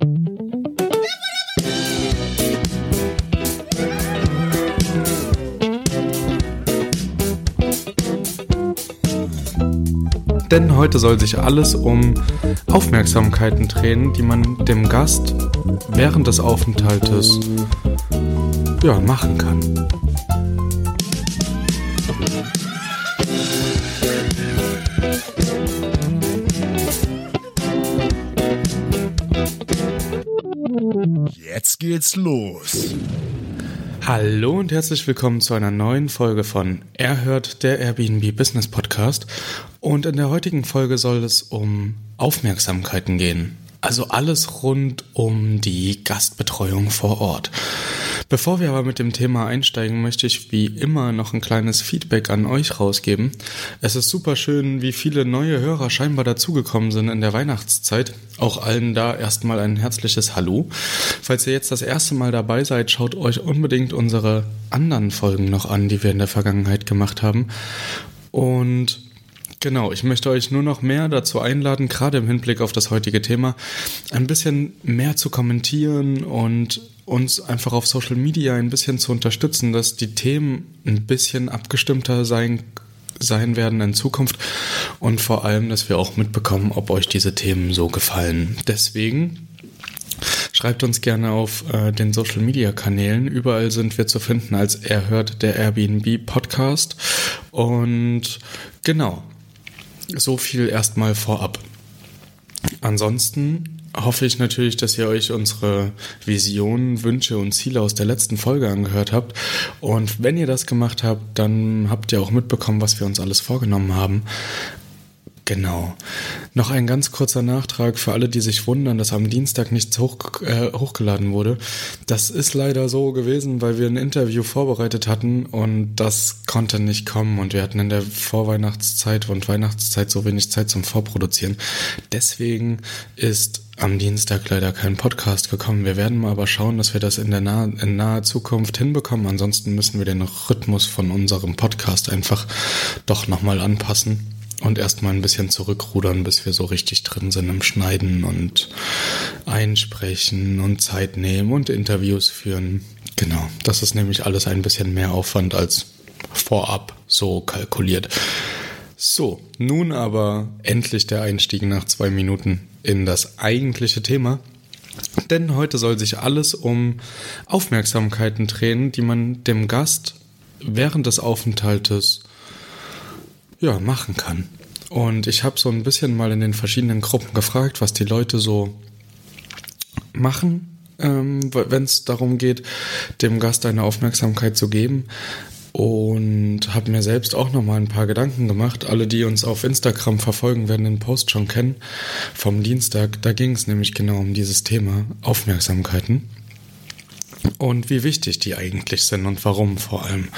Denn heute soll sich alles um Aufmerksamkeiten drehen, die man dem Gast während des Aufenthaltes ja, machen kann. Geht's los. Hallo und herzlich willkommen zu einer neuen Folge von Er hört der Airbnb Business Podcast. Und in der heutigen Folge soll es um Aufmerksamkeiten gehen. Also alles rund um die Gastbetreuung vor Ort. Bevor wir aber mit dem Thema einsteigen, möchte ich wie immer noch ein kleines Feedback an euch rausgeben. Es ist super schön, wie viele neue Hörer scheinbar dazugekommen sind in der Weihnachtszeit. Auch allen da erstmal ein herzliches Hallo. Falls ihr jetzt das erste Mal dabei seid, schaut euch unbedingt unsere anderen Folgen noch an, die wir in der Vergangenheit gemacht haben. Und Genau, ich möchte euch nur noch mehr dazu einladen, gerade im Hinblick auf das heutige Thema, ein bisschen mehr zu kommentieren und uns einfach auf Social Media ein bisschen zu unterstützen, dass die Themen ein bisschen abgestimmter sein sein werden in Zukunft und vor allem, dass wir auch mitbekommen, ob euch diese Themen so gefallen. Deswegen Schreibt uns gerne auf äh, den Social Media Kanälen. Überall sind wir zu finden als Er hört der Airbnb Podcast. Und genau, so viel erstmal vorab. Ansonsten hoffe ich natürlich, dass ihr euch unsere Visionen, Wünsche und Ziele aus der letzten Folge angehört habt. Und wenn ihr das gemacht habt, dann habt ihr auch mitbekommen, was wir uns alles vorgenommen haben. Genau. Noch ein ganz kurzer Nachtrag für alle, die sich wundern, dass am Dienstag nichts hoch, äh, hochgeladen wurde. Das ist leider so gewesen, weil wir ein Interview vorbereitet hatten und das konnte nicht kommen und wir hatten in der Vorweihnachtszeit und Weihnachtszeit so wenig Zeit zum Vorproduzieren. Deswegen ist am Dienstag leider kein Podcast gekommen. Wir werden mal aber schauen, dass wir das in der nah in naher Zukunft hinbekommen. Ansonsten müssen wir den Rhythmus von unserem Podcast einfach doch nochmal anpassen und erstmal ein bisschen zurückrudern, bis wir so richtig drin sind im Schneiden und einsprechen und Zeit nehmen und Interviews führen. Genau, das ist nämlich alles ein bisschen mehr Aufwand als vorab so kalkuliert. So, nun aber endlich der Einstieg nach zwei Minuten in das eigentliche Thema. Denn heute soll sich alles um Aufmerksamkeiten drehen, die man dem Gast während des Aufenthaltes ja, machen kann. Und ich habe so ein bisschen mal in den verschiedenen Gruppen gefragt, was die Leute so machen, ähm, wenn es darum geht, dem Gast eine Aufmerksamkeit zu geben. Und habe mir selbst auch noch mal ein paar Gedanken gemacht. Alle, die uns auf Instagram verfolgen, werden den Post schon kennen vom Dienstag. Da ging es nämlich genau um dieses Thema Aufmerksamkeiten und wie wichtig die eigentlich sind und warum vor allem.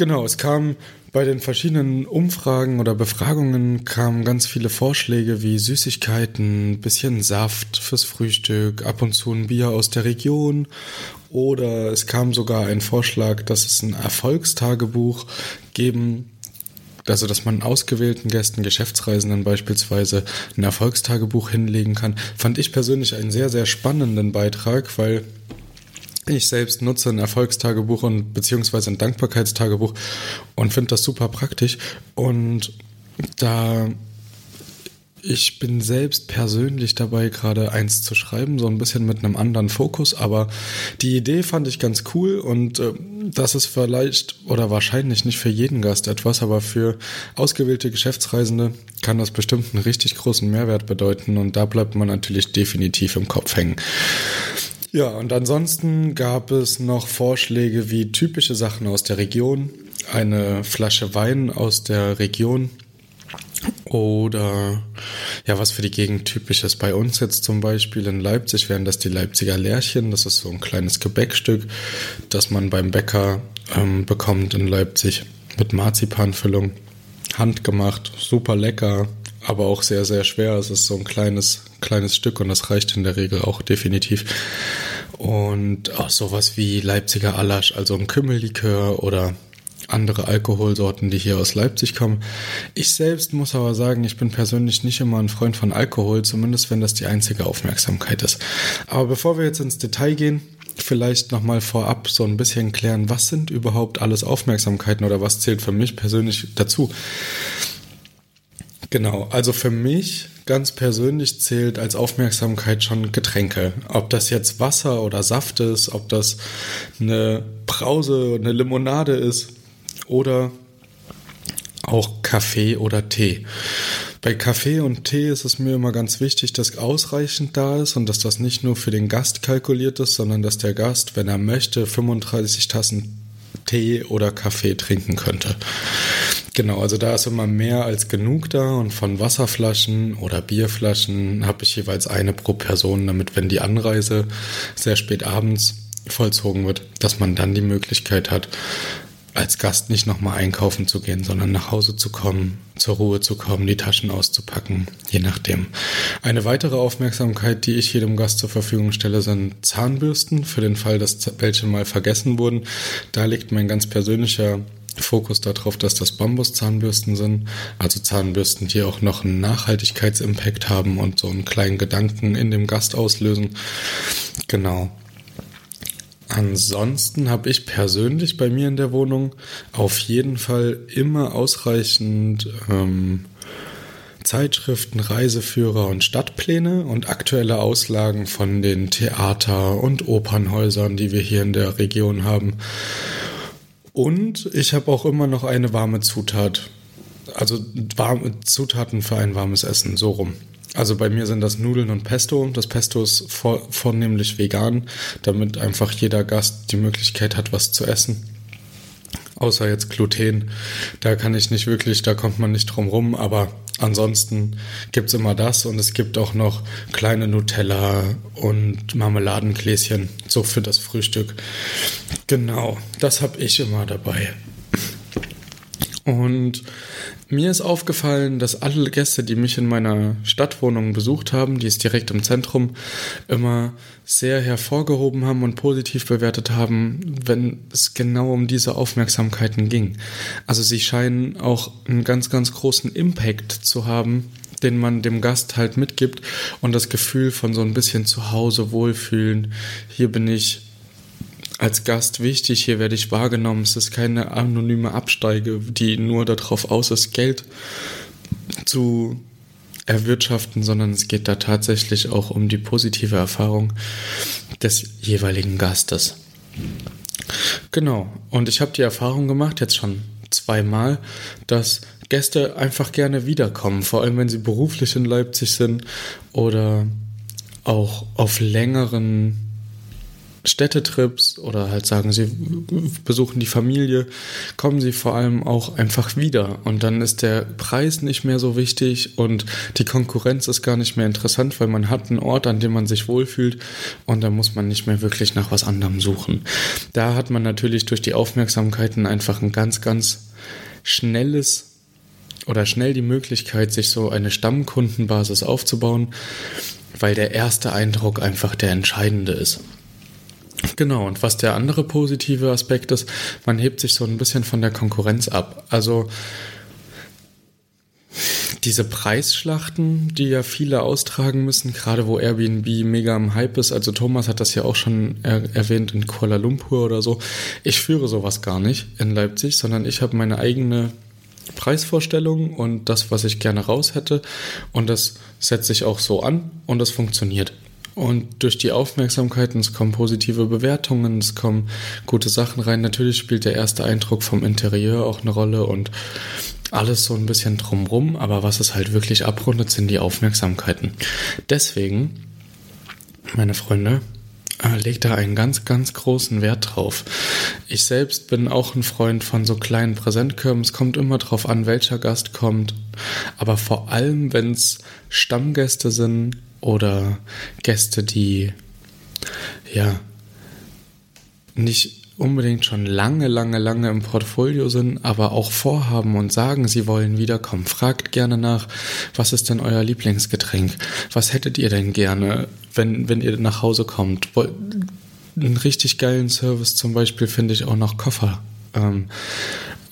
Genau, es kam bei den verschiedenen Umfragen oder Befragungen kamen ganz viele Vorschläge wie Süßigkeiten, bisschen Saft fürs Frühstück, ab und zu ein Bier aus der Region. Oder es kam sogar ein Vorschlag, dass es ein Erfolgstagebuch geben also dass man ausgewählten Gästen, Geschäftsreisenden beispielsweise ein Erfolgstagebuch hinlegen kann, fand ich persönlich einen sehr, sehr spannenden Beitrag, weil ich selbst nutze ein Erfolgstagebuch und beziehungsweise ein Dankbarkeitstagebuch und finde das super praktisch. Und da ich bin selbst persönlich dabei, gerade eins zu schreiben, so ein bisschen mit einem anderen Fokus, aber die Idee fand ich ganz cool und äh, das ist vielleicht oder wahrscheinlich nicht für jeden Gast etwas, aber für ausgewählte Geschäftsreisende kann das bestimmt einen richtig großen Mehrwert bedeuten und da bleibt man natürlich definitiv im Kopf hängen. Ja, und ansonsten gab es noch Vorschläge wie typische Sachen aus der Region, eine Flasche Wein aus der Region oder ja, was für die Gegend typisch ist. Bei uns jetzt zum Beispiel in Leipzig wären das die Leipziger Lärchen. Das ist so ein kleines Gebäckstück, das man beim Bäcker ähm, bekommt in Leipzig mit Marzipanfüllung. Handgemacht, super lecker, aber auch sehr, sehr schwer. Es ist so ein kleines, kleines Stück und das reicht in der Regel auch definitiv. Und auch sowas wie Leipziger Alasch, also ein Kümmellikör oder andere Alkoholsorten, die hier aus Leipzig kommen. Ich selbst muss aber sagen, ich bin persönlich nicht immer ein Freund von Alkohol, zumindest wenn das die einzige Aufmerksamkeit ist. Aber bevor wir jetzt ins Detail gehen, vielleicht nochmal vorab so ein bisschen klären, was sind überhaupt alles Aufmerksamkeiten oder was zählt für mich persönlich dazu. Genau, also für mich ganz persönlich zählt als Aufmerksamkeit schon Getränke. Ob das jetzt Wasser oder Saft ist, ob das eine Brause, eine Limonade ist oder auch Kaffee oder Tee. Bei Kaffee und Tee ist es mir immer ganz wichtig, dass ausreichend da ist und dass das nicht nur für den Gast kalkuliert ist, sondern dass der Gast, wenn er möchte, 35 Tassen Tee oder Kaffee trinken könnte. Genau, also da ist immer mehr als genug da und von Wasserflaschen oder Bierflaschen habe ich jeweils eine pro Person, damit wenn die Anreise sehr spät abends vollzogen wird, dass man dann die Möglichkeit hat, als Gast nicht nochmal einkaufen zu gehen, sondern nach Hause zu kommen, zur Ruhe zu kommen, die Taschen auszupacken, je nachdem. Eine weitere Aufmerksamkeit, die ich jedem Gast zur Verfügung stelle, sind Zahnbürsten, für den Fall, dass welche mal vergessen wurden. Da liegt mein ganz persönlicher Fokus darauf, dass das Bambuszahnbürsten sind, also Zahnbürsten, die auch noch einen Nachhaltigkeitsimpact haben und so einen kleinen Gedanken in dem Gast auslösen. Genau. Ansonsten habe ich persönlich bei mir in der Wohnung auf jeden Fall immer ausreichend ähm, Zeitschriften, Reiseführer und Stadtpläne und aktuelle Auslagen von den Theater- und Opernhäusern, die wir hier in der Region haben. Und ich habe auch immer noch eine warme Zutat. Also warme Zutaten für ein warmes Essen, so rum. Also bei mir sind das Nudeln und Pesto. Das Pesto ist vor, vornehmlich vegan, damit einfach jeder Gast die Möglichkeit hat, was zu essen. Außer jetzt Gluten. Da kann ich nicht wirklich, da kommt man nicht drum rum, aber ansonsten gibt's immer das und es gibt auch noch kleine Nutella und Marmeladengläschen, so für das Frühstück. Genau, das habe ich immer dabei. Und mir ist aufgefallen, dass alle Gäste, die mich in meiner Stadtwohnung besucht haben, die ist direkt im Zentrum, immer sehr hervorgehoben haben und positiv bewertet haben, wenn es genau um diese Aufmerksamkeiten ging. Also sie scheinen auch einen ganz, ganz großen Impact zu haben, den man dem Gast halt mitgibt und das Gefühl von so ein bisschen zu Hause wohlfühlen. Hier bin ich als Gast wichtig, hier werde ich wahrgenommen. Es ist keine anonyme Absteige, die nur darauf aus ist, Geld zu erwirtschaften, sondern es geht da tatsächlich auch um die positive Erfahrung des jeweiligen Gastes. Genau, und ich habe die Erfahrung gemacht, jetzt schon zweimal, dass Gäste einfach gerne wiederkommen, vor allem wenn sie beruflich in Leipzig sind oder auch auf längeren Städtetrips oder halt sagen, sie besuchen die Familie, kommen sie vor allem auch einfach wieder. Und dann ist der Preis nicht mehr so wichtig und die Konkurrenz ist gar nicht mehr interessant, weil man hat einen Ort, an dem man sich wohlfühlt und da muss man nicht mehr wirklich nach was anderem suchen. Da hat man natürlich durch die Aufmerksamkeiten einfach ein ganz, ganz schnelles oder schnell die Möglichkeit, sich so eine Stammkundenbasis aufzubauen, weil der erste Eindruck einfach der entscheidende ist. Genau, und was der andere positive Aspekt ist, man hebt sich so ein bisschen von der Konkurrenz ab. Also diese Preisschlachten, die ja viele austragen müssen, gerade wo Airbnb mega im Hype ist, also Thomas hat das ja auch schon er erwähnt in Kuala Lumpur oder so. Ich führe sowas gar nicht in Leipzig, sondern ich habe meine eigene Preisvorstellung und das, was ich gerne raus hätte. Und das setze ich auch so an und das funktioniert. Und durch die Aufmerksamkeiten, es kommen positive Bewertungen, es kommen gute Sachen rein. Natürlich spielt der erste Eindruck vom Interieur auch eine Rolle und alles so ein bisschen drumrum, aber was es halt wirklich abrundet, sind die Aufmerksamkeiten. Deswegen, meine Freunde, äh, legt da einen ganz, ganz großen Wert drauf. Ich selbst bin auch ein Freund von so kleinen Präsentkörben. Es kommt immer drauf an, welcher Gast kommt. Aber vor allem, wenn es Stammgäste sind, oder Gäste, die ja nicht unbedingt schon lange, lange, lange im Portfolio sind, aber auch vorhaben und sagen, sie wollen wiederkommen. Fragt gerne nach, was ist denn euer Lieblingsgetränk? Was hättet ihr denn gerne, wenn, wenn ihr nach Hause kommt? Einen richtig geilen Service zum Beispiel finde ich auch noch Koffer. Ähm,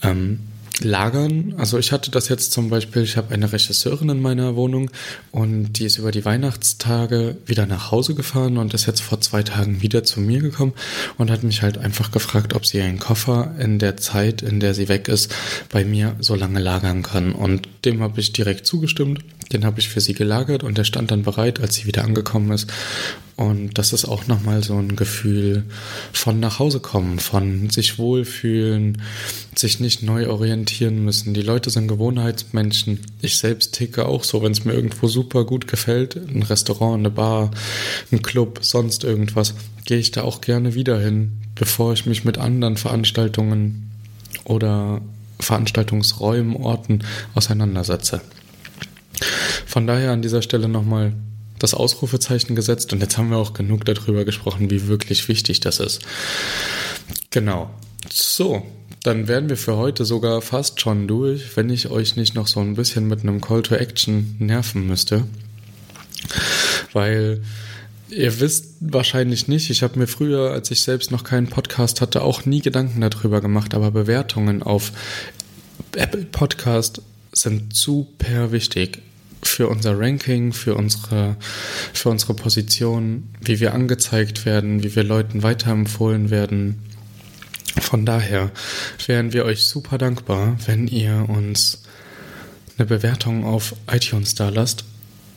Ähm, lagern. Also ich hatte das jetzt zum Beispiel, ich habe eine Regisseurin in meiner Wohnung und die ist über die Weihnachtstage wieder nach Hause gefahren und ist jetzt vor zwei Tagen wieder zu mir gekommen und hat mich halt einfach gefragt, ob sie einen Koffer in der Zeit, in der sie weg ist, bei mir so lange lagern kann. Und dem habe ich direkt zugestimmt. Den habe ich für sie gelagert und der stand dann bereit, als sie wieder angekommen ist. Und das ist auch nochmal so ein Gefühl von nach Hause kommen, von sich wohlfühlen, sich nicht neu orientieren müssen. Die Leute sind Gewohnheitsmenschen. Ich selbst ticke auch so, wenn es mir irgendwo super gut gefällt, ein Restaurant, eine Bar, ein Club, sonst irgendwas, gehe ich da auch gerne wieder hin, bevor ich mich mit anderen Veranstaltungen oder Veranstaltungsräumen, Orten auseinandersetze. Von daher an dieser Stelle nochmal das Ausrufezeichen gesetzt und jetzt haben wir auch genug darüber gesprochen, wie wirklich wichtig das ist. Genau. So, dann wären wir für heute sogar fast schon durch, wenn ich euch nicht noch so ein bisschen mit einem Call to Action nerven müsste. Weil ihr wisst wahrscheinlich nicht, ich habe mir früher, als ich selbst noch keinen Podcast hatte, auch nie Gedanken darüber gemacht, aber Bewertungen auf Apple Podcast sind super wichtig für unser Ranking, für unsere, für unsere Position, wie wir angezeigt werden, wie wir Leuten weiterempfohlen werden. Von daher wären wir euch super dankbar, wenn ihr uns eine Bewertung auf iTunes da lasst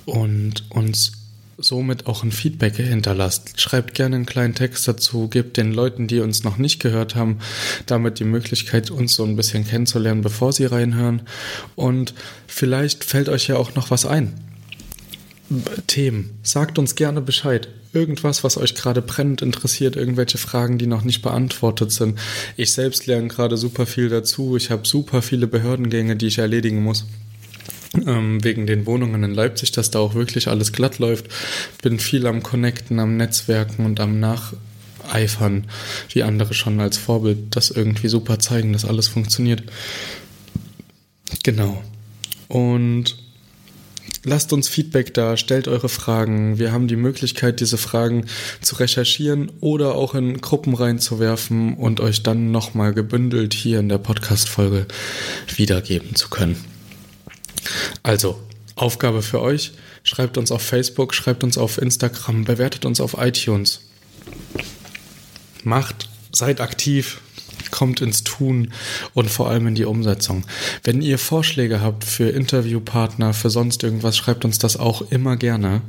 und uns somit auch ein Feedback hinterlasst. Schreibt gerne einen kleinen Text dazu, gebt den Leuten, die uns noch nicht gehört haben, damit die Möglichkeit, uns so ein bisschen kennenzulernen, bevor sie reinhören. Und vielleicht fällt euch ja auch noch was ein. Themen. Sagt uns gerne Bescheid. Irgendwas, was euch gerade brennend interessiert, irgendwelche Fragen, die noch nicht beantwortet sind. Ich selbst lerne gerade super viel dazu. Ich habe super viele Behördengänge, die ich erledigen muss ähm, wegen den Wohnungen in Leipzig, dass da auch wirklich alles glatt läuft. Bin viel am Connecten, am Netzwerken und am Nacheifern, wie andere schon als Vorbild das irgendwie super zeigen, dass alles funktioniert. Genau. Und lasst uns Feedback da, stellt eure Fragen. Wir haben die Möglichkeit, diese Fragen zu recherchieren oder auch in Gruppen reinzuwerfen und euch dann nochmal gebündelt hier in der Podcast-Folge wiedergeben zu können. Also, Aufgabe für euch, schreibt uns auf Facebook, schreibt uns auf Instagram, bewertet uns auf iTunes. Macht, seid aktiv, kommt ins Tun und vor allem in die Umsetzung. Wenn ihr Vorschläge habt für Interviewpartner, für sonst irgendwas, schreibt uns das auch immer gerne.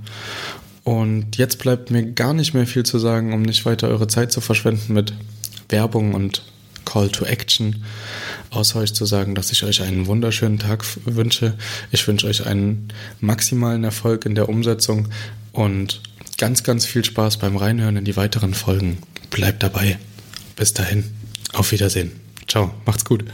Und jetzt bleibt mir gar nicht mehr viel zu sagen, um nicht weiter eure Zeit zu verschwenden mit Werbung und Call to Action, außer euch zu sagen, dass ich euch einen wunderschönen Tag wünsche. Ich wünsche euch einen maximalen Erfolg in der Umsetzung und ganz, ganz viel Spaß beim Reinhören in die weiteren Folgen. Bleibt dabei. Bis dahin. Auf Wiedersehen. Ciao. Macht's gut.